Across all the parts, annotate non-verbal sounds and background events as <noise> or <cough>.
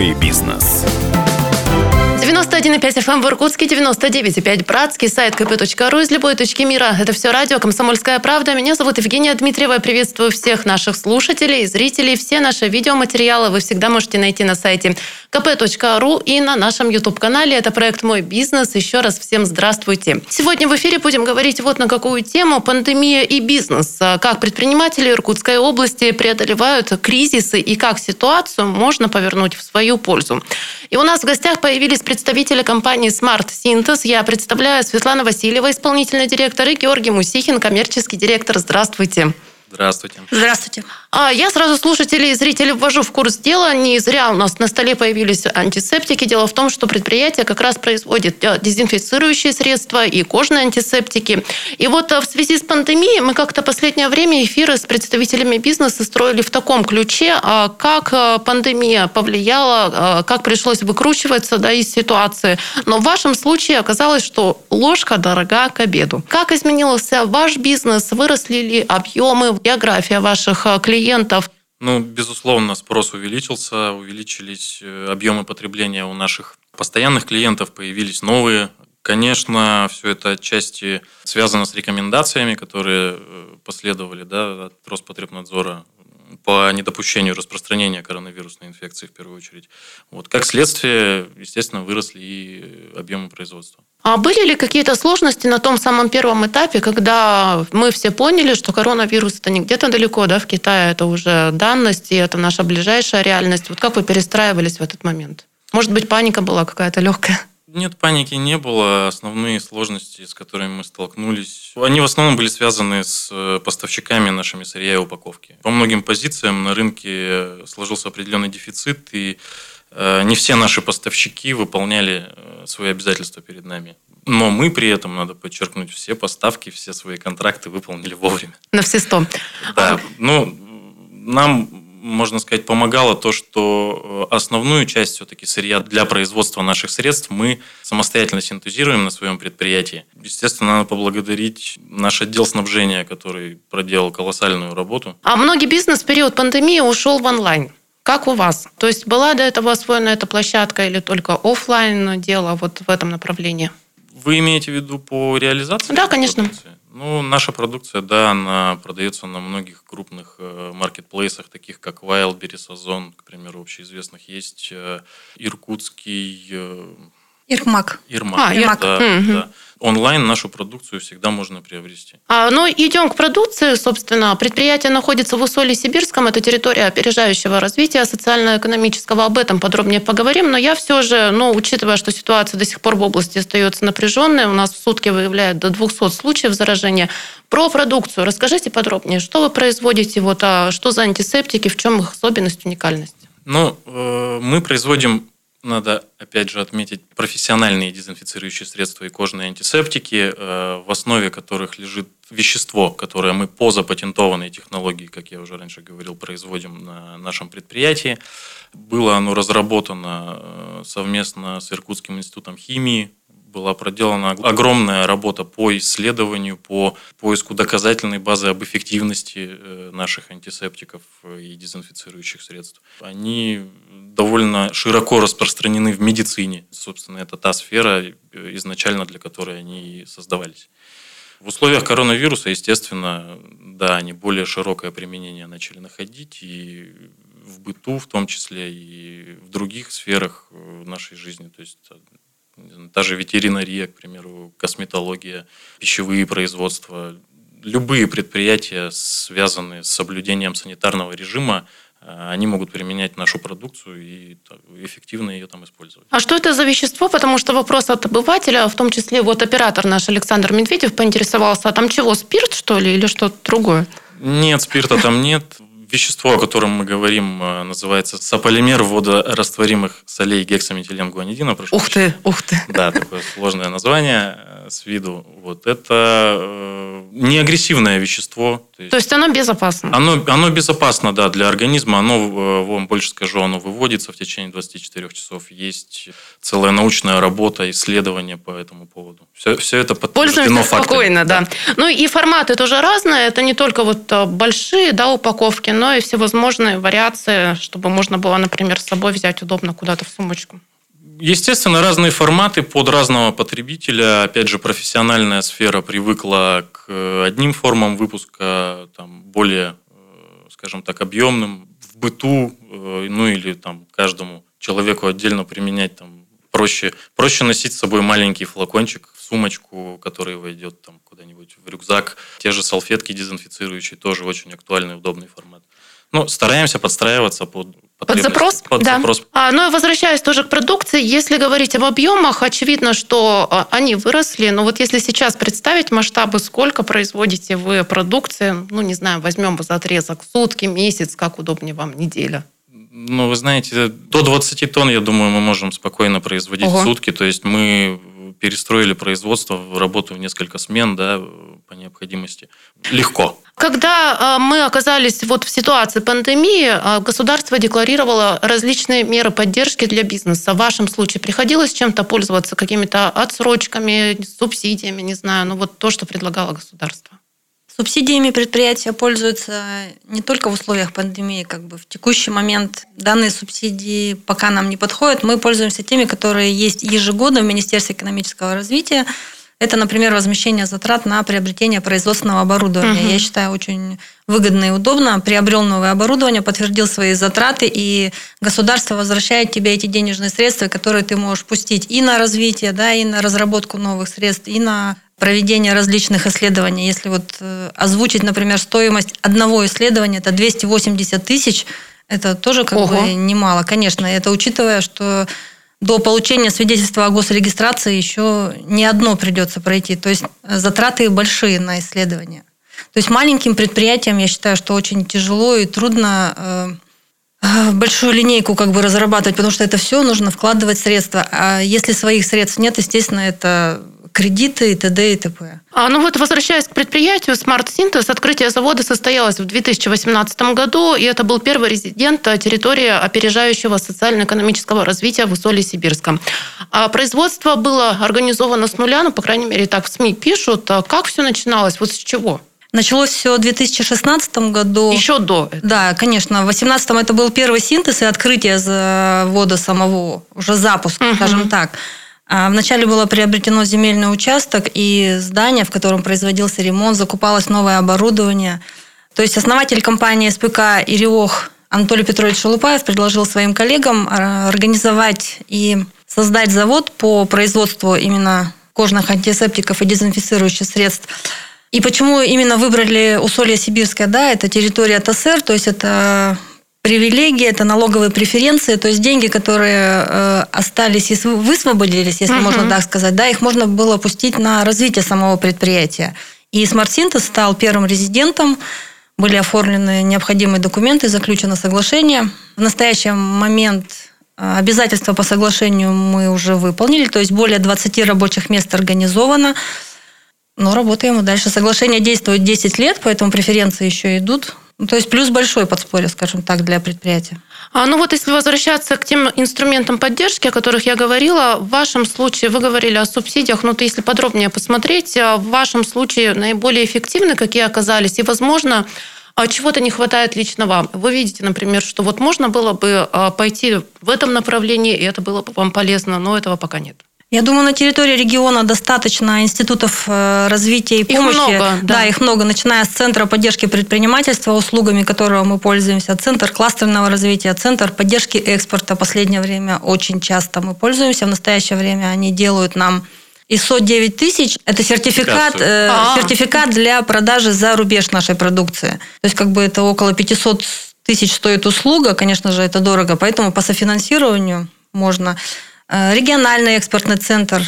Мой бизнес. 91,5 FM в Иркутске, 99,5 Братский, сайт kp.ru из любой точки мира. Это все радио «Комсомольская правда». Меня зовут Евгения Дмитриева. Приветствую всех наших слушателей, зрителей. Все наши видеоматериалы вы всегда можете найти на сайте kp.ru и на нашем YouTube-канале. Это проект «Мой бизнес». Еще раз всем здравствуйте. Сегодня в эфире будем говорить вот на какую тему – пандемия и бизнес. Как предприниматели Иркутской области преодолевают кризисы и как ситуацию можно повернуть в свою пользу. И у нас в гостях появились представители представителя компании Smart Synthesis. Я представляю Светлана Васильева, исполнительный директор, и Георгий Мусихин, коммерческий директор. Здравствуйте. Здравствуйте. Здравствуйте. А я сразу слушателей и зрителей ввожу в курс дела. Не зря у нас на столе появились антисептики. Дело в том, что предприятие как раз производит э, дезинфицирующие средства и кожные антисептики. И вот э, в связи с пандемией мы как-то последнее время эфиры с представителями бизнеса строили в таком ключе, а как э, пандемия повлияла, как пришлось выкручиваться да, из ситуации. Но в вашем случае оказалось, что ложка дорога к обеду. Как изменился ваш бизнес? Выросли ли объемы? География ваших э, клиентов? Ну, безусловно, спрос увеличился, увеличились э, объемы потребления у наших постоянных клиентов, появились новые. Конечно, все это отчасти связано с рекомендациями, которые э, последовали да, от Роспотребнадзора по недопущению распространения коронавирусной инфекции в первую очередь. Вот. Как следствие, естественно, выросли и объемы производства. А были ли какие-то сложности на том самом первом этапе, когда мы все поняли, что коронавирус это не где-то далеко, да, в Китае это уже данность, и это наша ближайшая реальность. Вот как вы перестраивались в этот момент? Может быть, паника была какая-то легкая? Нет, паники не было. Основные сложности, с которыми мы столкнулись, они в основном были связаны с э, поставщиками нашими сырья и упаковки. По многим позициям на рынке сложился определенный дефицит, и э, не все наши поставщики выполняли э, свои обязательства перед нами. Но мы при этом, надо подчеркнуть, все поставки, все свои контракты выполнили вовремя. На все сто. Да. Ну, нам можно сказать, помогало то, что э, основную часть все-таки сырья для производства наших средств мы самостоятельно синтезируем на своем предприятии. Естественно, надо поблагодарить наш отдел снабжения, который проделал колоссальную работу. А многие бизнес в период пандемии ушел в онлайн. Как у вас? То есть была до этого освоена эта площадка или только офлайн дело вот в этом направлении? Вы имеете в виду по реализации? Да, конечно. Продукции? Ну, наша продукция, да, она продается на многих крупных э, маркетплейсах, таких как Wildberries, Озон, к примеру, общеизвестных. Есть э, иркутский... Ирмак. Ирмак, а, Ирмак. Да, угу. да онлайн нашу продукцию всегда можно приобрести. А, ну, идем к продукции, собственно. Предприятие находится в Усолье-Сибирском. Это территория опережающего развития социально-экономического. Об этом подробнее поговорим. Но я все же, ну, учитывая, что ситуация до сих пор в области остается напряженной, у нас в сутки выявляют до 200 случаев заражения. Про продукцию расскажите подробнее. Что вы производите? Вот, а что за антисептики? В чем их особенность, уникальность? Ну, э, мы производим надо, опять же, отметить профессиональные дезинфицирующие средства и кожные антисептики, э, в основе которых лежит вещество, которое мы по запатентованной технологии, как я уже раньше говорил, производим на нашем предприятии. Было оно разработано э, совместно с Иркутским институтом химии, была проделана огромная работа по исследованию, по поиску доказательной базы об эффективности э, наших антисептиков и дезинфицирующих средств. Они довольно широко распространены в медицине. Собственно, это та сфера э, изначально, для которой они создавались. В условиях коронавируса, естественно, да, они более широкое применение начали находить и в быту, в том числе и в других сферах э, нашей жизни. То есть та же ветеринария, к примеру, косметология, пищевые производства, любые предприятия, связанные с соблюдением санитарного режима, э, они могут применять нашу продукцию и эффективно ее там использовать. А что это за вещество? Потому что вопрос от обывателя, в том числе вот оператор наш Александр Медведев поинтересовался, а там чего, спирт что ли или что-то другое? Нет, спирта там нет. Вещество, о котором мы говорим, э, называется сополимер водорастворимых солей гексаметиленгуанидина. Ух ты, ух ты. Да, такое сложное название э, с виду. Вот это э, не агрессивное вещество. То есть, то есть оно безопасно? Оно, оно безопасно, да, для организма. Оно, вам больше скажу, оно выводится в течение 24 часов. Есть целая научная работа, исследования по этому поводу. Все, все это подтверждено Пользуемся фактами. спокойно, да. да. Ну и форматы тоже разные. Это не только вот большие да, упаковки, но и всевозможные вариации, чтобы можно было, например, с собой взять удобно куда-то в сумочку. Естественно, разные форматы под разного потребителя. Опять же, профессиональная сфера привыкла к э, одним формам выпуска, там, более, э, скажем так, объемным. В быту, э, ну или там каждому человеку отдельно применять там проще, проще носить с собой маленький флакончик сумочку, который войдет там куда-нибудь в рюкзак. Те же салфетки дезинфицирующие тоже очень актуальный, удобный формат. Ну, стараемся подстраиваться под под запрос? Под да. запрос. А, ну и возвращаясь тоже к продукции, если говорить об объемах, очевидно, что а, они выросли, но вот если сейчас представить масштабы, сколько производите вы продукции, ну не знаю, возьмем за отрезок сутки, месяц, как удобнее вам, неделя? Ну, вы знаете, до 20 тонн, я думаю, мы можем спокойно производить Ого. в сутки. То есть мы перестроили производство, работу в несколько смен, да, по необходимости. Легко. Когда а, мы оказались вот в ситуации пандемии, а, государство декларировало различные меры поддержки для бизнеса. В вашем случае приходилось чем-то пользоваться, какими-то отсрочками, субсидиями, не знаю, ну вот то, что предлагало государство? Субсидиями предприятия пользуются не только в условиях пандемии, как бы в текущий момент данные субсидии пока нам не подходят. Мы пользуемся теми, которые есть ежегодно в Министерстве экономического развития. Это, например, возмещение затрат на приобретение производственного оборудования. Угу. Я считаю, очень выгодно и удобно. Приобрел новое оборудование, подтвердил свои затраты, и государство возвращает тебе эти денежные средства, которые ты можешь пустить и на развитие, да, и на разработку новых средств, и на проведение различных исследований. Если вот э, озвучить, например, стоимость одного исследования, это 280 тысяч, это тоже как Ого. бы немало. Конечно, это учитывая, что до получения свидетельства о госрегистрации еще не одно придется пройти. То есть затраты большие на исследование. То есть маленьким предприятиям, я считаю, что очень тяжело и трудно э, э, большую линейку как бы разрабатывать, потому что это все нужно вкладывать средства. А если своих средств нет, естественно, это кредиты и т.д. и т.п. А, ну вот возвращаясь к предприятию, Smart Synthesis, открытие завода состоялось в 2018 году, и это был первый резидент территории опережающего социально-экономического развития в Усолье-Сибирском. А производство было организовано с нуля, ну, по крайней мере, так в СМИ пишут. А как все начиналось? Вот с чего? Началось все в 2016 году. Еще до этого. Да, конечно. В 2018 это был первый синтез и открытие завода самого, уже запуск, угу. скажем так. А, вначале было приобретено земельный участок и здание, в котором производился ремонт, закупалось новое оборудование. То есть основатель компании СПК «Ириох» Анатолий Петрович Шелупаев предложил своим коллегам а, организовать и создать завод по производству именно кожных антисептиков и дезинфицирующих средств. И почему именно выбрали Усолье Сибирское? Да, это территория ТСР, то есть это привилегии, это налоговые преференции, то есть деньги, которые э, остались и высвободились, если uh-huh. можно так сказать, да, их можно было пустить на развитие самого предприятия. И Smart Synthesis стал первым резидентом, были оформлены необходимые документы, заключено соглашение. В настоящий момент э, обязательства по соглашению мы уже выполнили, то есть более 20 рабочих мест организовано. Но работаем и дальше. Соглашение действует 10 лет, поэтому преференции еще идут. Ну, то есть плюс большой подспорье, скажем так, для предприятия. А, ну вот если возвращаться к тем инструментам поддержки, о которых я говорила, в вашем случае вы говорили о субсидиях, но ну, если подробнее посмотреть, а в вашем случае наиболее эффективны какие оказались, и, возможно, а чего-то не хватает лично вам. Вы видите, например, что вот можно было бы а, пойти в этом направлении, и это было бы вам полезно, но этого пока нет. Я думаю, на территории региона достаточно институтов э, развития и помощи. Их много, да. да, их много, начиная с Центра поддержки предпринимательства, услугами которого мы пользуемся, Центр кластерного развития, Центр поддержки экспорта. Последнее время очень часто мы пользуемся. В настоящее время они делают нам ISO 9000 – это сертификат, э, а. сертификат для продажи за рубеж нашей продукции. То есть как бы это около 500 тысяч стоит услуга, конечно же, это дорого, поэтому по софинансированию можно региональный экспортный центр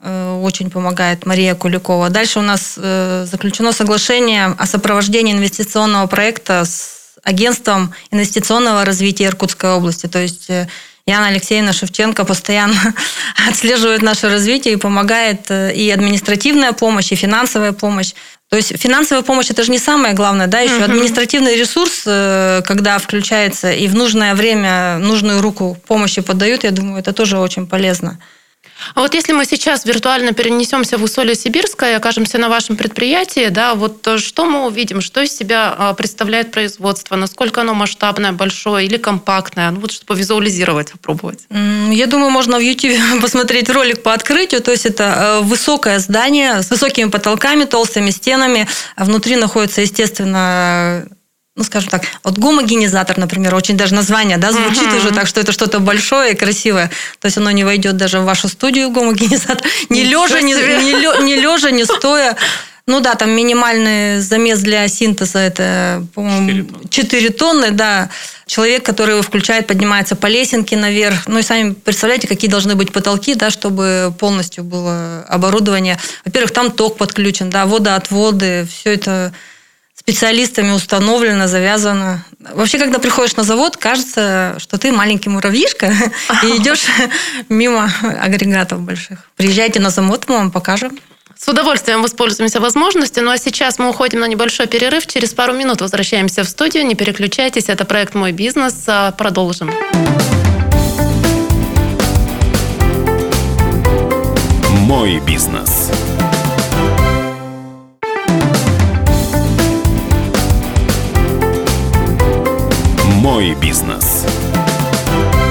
э, очень помогает Мария Куликова. Дальше у нас э, заключено соглашение о сопровождении инвестиционного проекта с агентством инвестиционного развития Иркутской области. То есть Яна Алексеевна Шевченко постоянно <laughs> отслеживает наше развитие и помогает и административная помощь, и финансовая помощь. То есть финансовая помощь это же не самое главное, да, еще угу. административный ресурс, э, когда включается и в нужное время нужную руку помощи подают, я думаю, это тоже очень полезно. А вот если мы сейчас виртуально перенесемся в усолье Сибирское и окажемся на вашем предприятии, да, вот что мы увидим, что из себя а, представляет производство, насколько оно масштабное, большое или компактное, ну вот чтобы визуализировать, попробовать. Я думаю, можно в YouTube <laughs> посмотреть ролик по открытию, то есть это э, высокое здание с высокими потолками, толстыми стенами, а внутри находится, естественно, ну, скажем так, вот гомогенизатор, например, очень даже название, да, звучит uh-huh. уже так, что это что-то большое и красивое. То есть оно не войдет даже в вашу студию гомогенизатор, <laughs> не лежа, не, не, не лежа, не стоя. Ну да, там минимальный замес для синтеза это, по-моему, 4 тонны, да. Человек, который его включает, поднимается по лесенке наверх. Ну и сами представляете, какие должны быть потолки, да, чтобы полностью было оборудование. Во-первых, там ток подключен, да, водоотводы, все это специалистами установлено, завязано. Вообще, когда приходишь на завод, кажется, что ты маленький муравьишка <laughs> и идешь <laughs> мимо агрегатов больших. Приезжайте на завод, мы вам покажем. С удовольствием воспользуемся возможностью. Ну а сейчас мы уходим на небольшой перерыв. Через пару минут возвращаемся в студию. Не переключайтесь, это проект «Мой бизнес». А, продолжим. «Мой бизнес». Мой бизнес.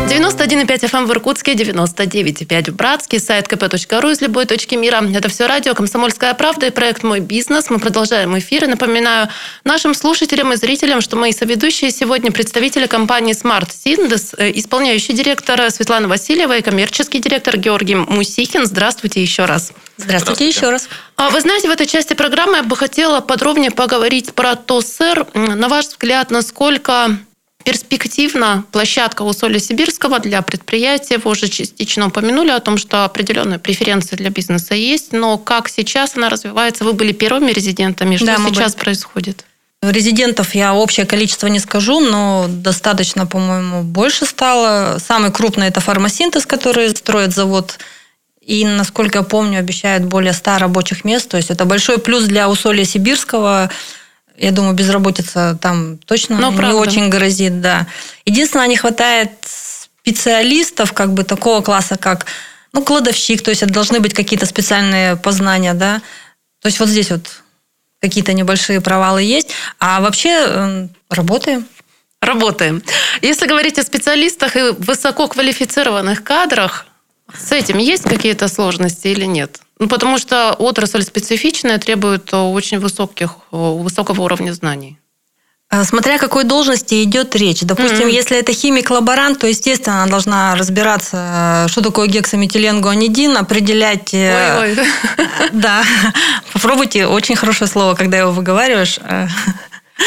91,5 FM в Иркутске, 99,5 в Братске, сайт kp.ru из любой точки мира. Это все радио «Комсомольская правда» и проект «Мой бизнес». Мы продолжаем эфир. И напоминаю нашим слушателям и зрителям, что мои соведущие сегодня представители компании Smart Syndes, э, исполняющий директор Светлана Васильева и коммерческий директор Георгий Мусихин. Здравствуйте еще раз. Здравствуйте, Здравствуйте. еще раз. А вы знаете, в этой части программы я бы хотела подробнее поговорить про ТОСР. На ваш взгляд, насколько перспективна площадка у Соли Сибирского для предприятия. Вы уже частично упомянули о том, что определенные преференции для бизнеса есть, но как сейчас она развивается? Вы были первыми резидентами. Что да, сейчас были. происходит? Резидентов я общее количество не скажу, но достаточно, по-моему, больше стало. Самый крупный это фармасинтез, который строит завод. И, насколько я помню, обещают более 100 рабочих мест. То есть это большой плюс для Усолья Сибирского – я думаю, безработица там точно Но, ну, не правда. очень грозит, да. Единственное, не хватает специалистов как бы такого класса, как ну, кладовщик, то есть это должны быть какие-то специальные познания, да. То есть вот здесь вот какие-то небольшие провалы есть. А вообще эм, работаем. Работаем. Если говорить о специалистах и высококвалифицированных кадрах, с этим есть какие-то сложности или нет? Ну, потому что отрасль специфичная, требует э, очень высоких, э, высокого уровня знаний. А, смотря о какой должности идет речь. Допустим, mm-hmm. если это химик-лаборант, то, естественно, она должна разбираться, э, что такое гексаметиленгуанидин, определять... Ой-ой. <laughs> Да. Попробуйте, очень хорошее слово, когда его выговариваешь.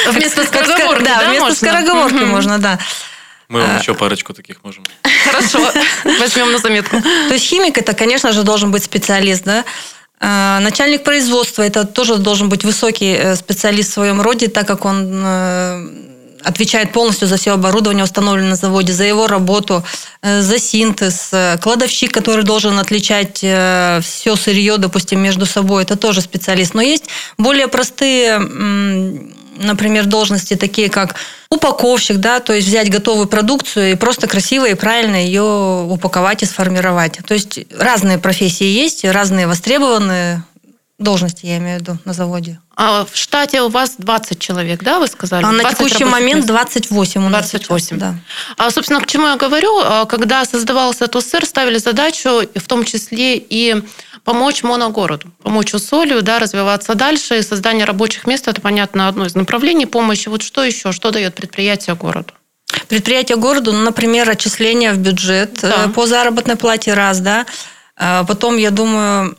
Вместо скороговорки, да? Да, вместо скороговорки можно, да. Мы вам а... еще парочку таких можем. Хорошо, <laughs> возьмем на заметку. То есть химик это, конечно же, должен быть специалист, да? А, начальник производства это тоже должен быть высокий э, специалист в своем роде, так как он э, отвечает полностью за все оборудование, установленное на заводе, за его работу, э, за синтез. Кладовщик, который должен отличать все сырье, допустим, между собой, это тоже специалист. Но есть более простые например, должности такие, как упаковщик, да, то есть взять готовую продукцию и просто красиво и правильно ее упаковать и сформировать. То есть разные профессии есть, разные востребованные должности, я имею в виду, на заводе. А в штате у вас 20 человек, да, вы сказали? А на текущий момент 28 у нас 28. Сейчас, да. А, собственно, к чему я говорю? А, когда создавался ТОСР, ставили задачу в том числе и помочь моногороду, помочь Усолью да, развиваться дальше. И создание рабочих мест – это, понятно, одно из направлений помощи. Вот что еще? Что дает предприятие городу? Предприятие городу, ну, например, отчисления в бюджет да. Э, по заработной плате раз, да. А потом, я думаю,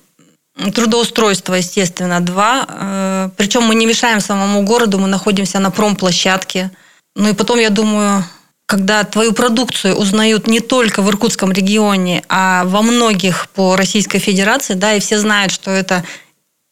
трудоустройство, естественно, два. Э, Причем мы не мешаем самому городу, мы находимся на промплощадке. Ну и потом, я думаю, когда твою продукцию узнают не только в Иркутском регионе, а во многих по Российской Федерации, да, и все знают, что это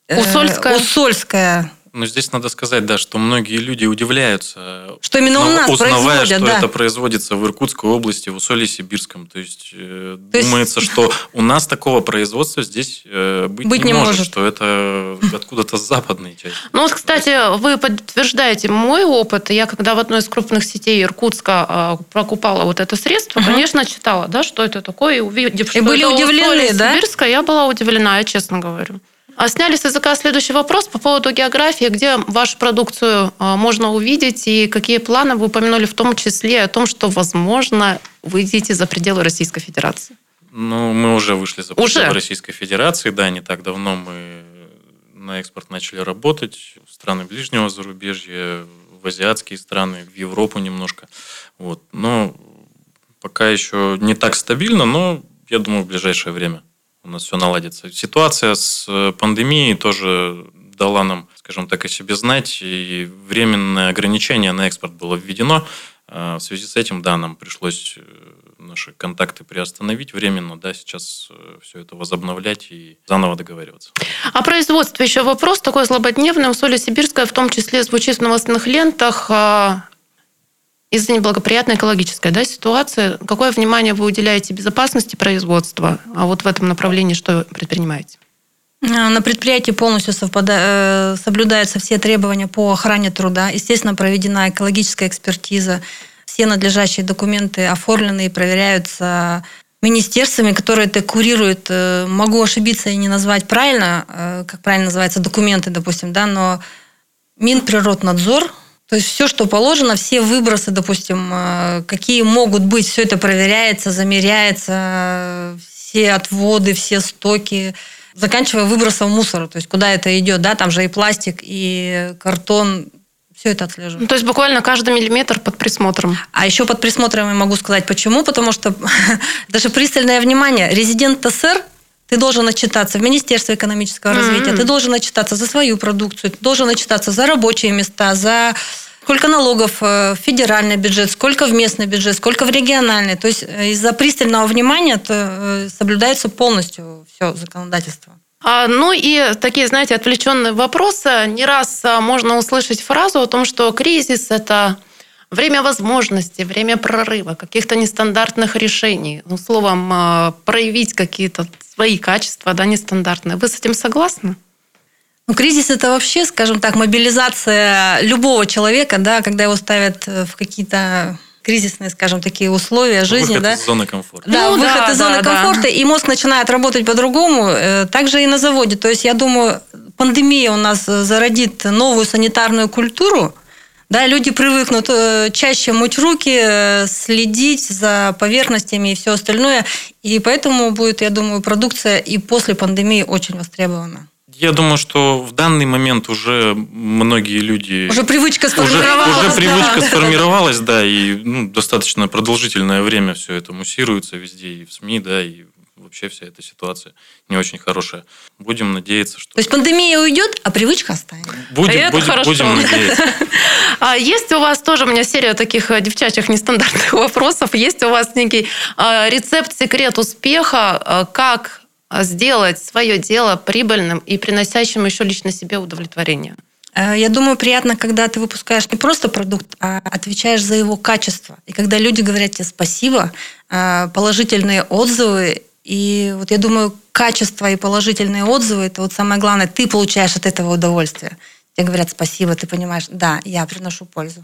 э, Усольская, Усольская Но здесь надо сказать, да, что многие люди удивляются, Что именно у нас узнавая, что да. это производится в Иркутской области, в Усолье-Сибирском. То есть, э, То есть- думается, что у нас такого производства здесь э, быть, Быть не, не может, может. что это откуда-то с западной части. Ну вот, кстати, вы подтверждаете мой опыт. Я когда в одной из крупных сетей Иркутска а, покупала вот это средство, Мгм. конечно, читала, да, что это такое, и увидев, что были это удивлены, да? Сибирская, я была удивлена, я честно говорю. А сняли с языка следующий вопрос по поводу географии. Где вашу продукцию а, можно увидеть и какие планы вы упомянули в том числе о том, что, возможно, выйдете за пределы Российской Федерации? Ну, мы уже вышли за Уже? пределы Российской Федерации, да, не так давно мы на экспорт начали работать в страны ближнего зарубежья, в азиатские страны, в Европу немножко. Вот. Но пока еще не так стабильно, но я думаю, в ближайшее время у нас все наладится. Ситуация с э, пандемией тоже дала нам, скажем так, о себе знать, и временное ограничение на экспорт было введено. А В связи с этим, да, нам пришлось э, наши контакты приостановить временно, да, сейчас все это возобновлять и заново договариваться. О производстве еще вопрос такой злободневный. Усолье Сибирское в том числе звучит в новостных лентах а, из-за неблагоприятной экологической да, ситуации. Какое внимание вы уделяете безопасности производства? А вот в этом направлении что предпринимаете? А, На предприятии полностью совпада- э, соблюдаются все требования по охране труда. Естественно, проведена экологическая экспертиза. Все надлежащие документы оформлены и проверяются министерствами, которые это курируют. Э, Могу ошибиться и не назвать правильно, э, как правильно называются документы, допустим, да, но Минприроднадзор, то есть все, что положено, все выбросы, допустим, э, какие могут быть, все это проверяется, замеряется, все отводы, все стоки, заканчивая выбросом мусора, то есть куда это идет, да, там же и пластик, и картон, все это Ну, отслеживается. то есть буквально каждый миллиметр под присмотром. А еще под присмотром я могу сказать, почему, потому что <laughs> даже пристальное внимание, резидент ТСР, ты должен отчитаться в Министерстве экономического Мгм. развития, ты должен отчитаться за свою продукцию, ты должен отчитаться за рабочие места, за сколько налогов э, в федеральный бюджет, сколько в местный бюджет, сколько в региональный. То есть э, из-за пристального внимания э, соблюдается полностью все законодательство. А, ну и такие, знаете, отвлеченные вопросы. Не раз а, можно услышать фразу о том, что кризис – это время возможностей, время прорыва, каких-то нестандартных решений. Ну, словом, а, проявить какие-то свои качества, да, нестандартные. Вы с этим согласны? Ну, кризис это вообще, скажем так, мобилизация любого человека, да, когда его ставят э, в какие-то кризисные, скажем, такие условия жизни, Выход да. из зоны комфорта. Да, Ну, выход да, из да, зоны да. комфорта, и мозг начинает работать по-другому. Э, Также и на заводе. То есть, я думаю, пандемия у нас э, зародит новую санитарную культуру. Да, люди привыкнут э, чаще мыть руки, э, следить за поверхностями и все остальное. И поэтому будет, я думаю, продукция и после пандемии очень востребована. Я думаю, что в данный момент уже многие люди... Уже привычка уже, сформировалась. уже да. привычка сформировалась, да, и ну, достаточно продолжительное время все это муссируется везде, и в СМИ, да, и вообще вся эта ситуация не очень хорошая. Будем надеяться, что... То есть пандемия уйдет, а привычка останется. Будем, это будем, хорошо. будем надеяться. <laughs> А есть у вас тоже, у меня серия таких э, девчачьих нестандартных <laughs> вопросов, есть у вас некий э, рецепт, секрет успеха, э, как сделать свое дело прибыльным и приносящим еще лично себе удовлетворение? Э, Я думаю, приятно, когда ты выпускаешь не просто продукт, а отвечаешь за его качество. И когда люди говорят тебе спасибо, положительные отзывы, и вот я думаю, качество и положительные отзывы – это вот самое главное. Ты получаешь от этого удовольствие. Тебе говорят спасибо, ты понимаешь, да, я приношу пользу.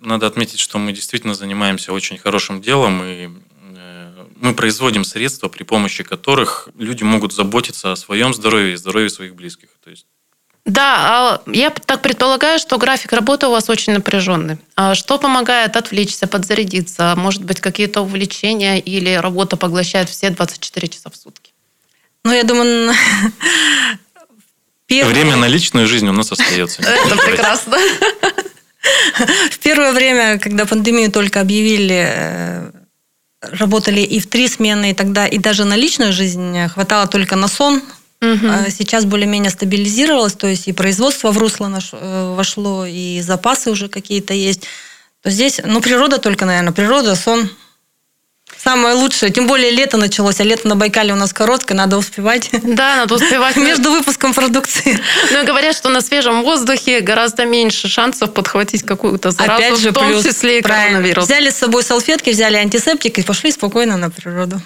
Надо отметить, что мы действительно занимаемся очень хорошим делом, и э, мы производим средства, при помощи которых люди могут заботиться о своем здоровье и здоровье своих близких. То есть Да, а я так предполагаю, что график работы у вас очень напряженный. А Что помогает отвлечься, подзарядиться? Может быть, какие-то увлечения или работа поглощает все 24 часа в сутки? Ну, я думаю, <laughs> первое- время на личную жизнь у нас остается. <laughs> Это прекрасно. В первое время, когда пандемию только объявили, э, работали и в три смены, и тогда и даже на личную жизнь хватало только на сон. А Сейчас более-менее стабилизировалось, то есть и производство в русло наш- э, вошло, и запасы уже какие-то есть. То здесь, ну, природа только, наверное, природа, сон. Самое лучшее. Тем более лето началось, а лето на Байкале у нас короткое, надо успевать. Да, надо успевать. <laughs> Между выпуском продукции. Ну и говорят, что на свежем воздухе гораздо меньше шансов подхватить какую-то заразу, Опять же, в том плюс, числе и правильно. коронавирус. Взяли с собой салфетки, взяли антисептик и пошли спокойно на природу.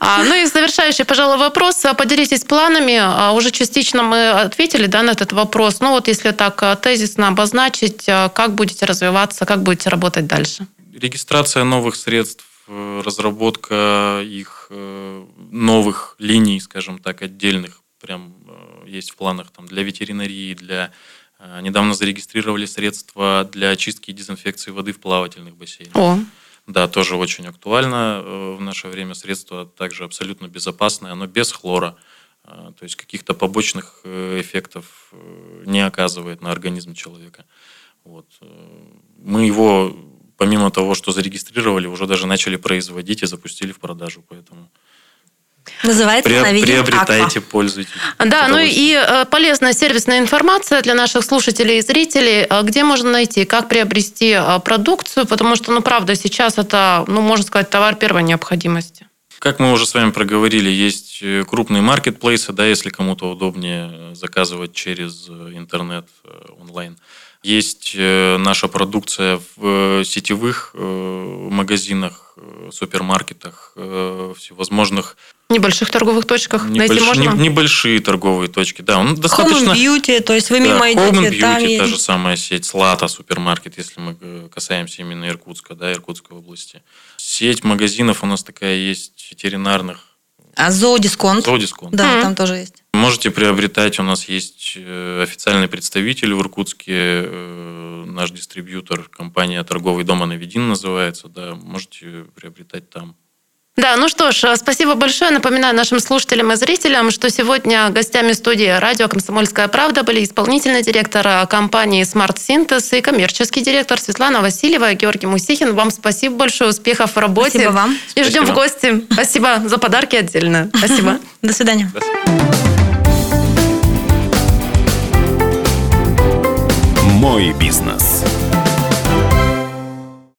А, ну и завершающий, пожалуй, вопрос. А, Поделитесь планами. А, Уже частично мы ответили да, на этот вопрос. Ну вот если так а, тезисно обозначить, а, как будете развиваться, как будете работать дальше? Регистрация новых средств, разработка их э, новых линий, скажем так, отдельных, прям э, есть в планах там, для ветеринарии, для э, недавно зарегистрировали средства для очистки и дезинфекции воды в плавательных бассейнах. О, Да, тоже очень актуально э, в наше время средство, также абсолютно безопасное, оно без хлора, э, то есть каких-то побочных э, эффектов э, не оказывает на организм человека. Вот. э, Мы его, помимо того, что зарегистрировали, уже даже начали производить и запустили в продажу, поэтому Называется «Навигин приобретайте, Аква». пользуйтесь. Да, ну и э, полезная сервисная информация для наших слушателей и зрителей. А Где можно найти, как приобрести э, продукцию? Потому что, ну, правда, сейчас это, ну, можно сказать, товар первой необходимости. Как мы уже с вами проговорили, есть э, крупные маркетплейсы, да, если кому-то удобнее э, заказывать через э, интернет э, онлайн. Есть э, наша продукция в э, сетевых э, магазинах, супермаркетах, всевозможных небольших торговых точках найти небольш- можно? не- небольшие торговые точки. Да, он Home достаточно... and Beauty, то есть вы Да, мимо Home and идете, там Beauty, та есть. же самая сеть, Слата супермаркет, если мы касаемся именно Иркутска, да, Иркутской области. Сеть магазинов у нас такая есть, ветеринарных, А зоодисконт? Зоодисконт. Да, Мгм. там тоже есть. Можете приобретать, у нас есть э, официальный представитель в Иркутске, э, наш дистрибьютор, компания «Торговый дом Анавидин» называется, да, можете приобретать там. Да, ну что ж, э, спасибо большое. Напоминаю нашим слушателям и зрителям, что сегодня гостями студии радио «Комсомольская правда» были исполнительный директор компании Smart Synthesis и коммерческий директор Светлана Васильева и Георгий Мусихин. Вам спасибо большое, успехов в работе. Спасибо вам. И ждем в Спасибо. гости. Спасибо за подарки отдельно. Спасибо. До свидания. Мой бизнес.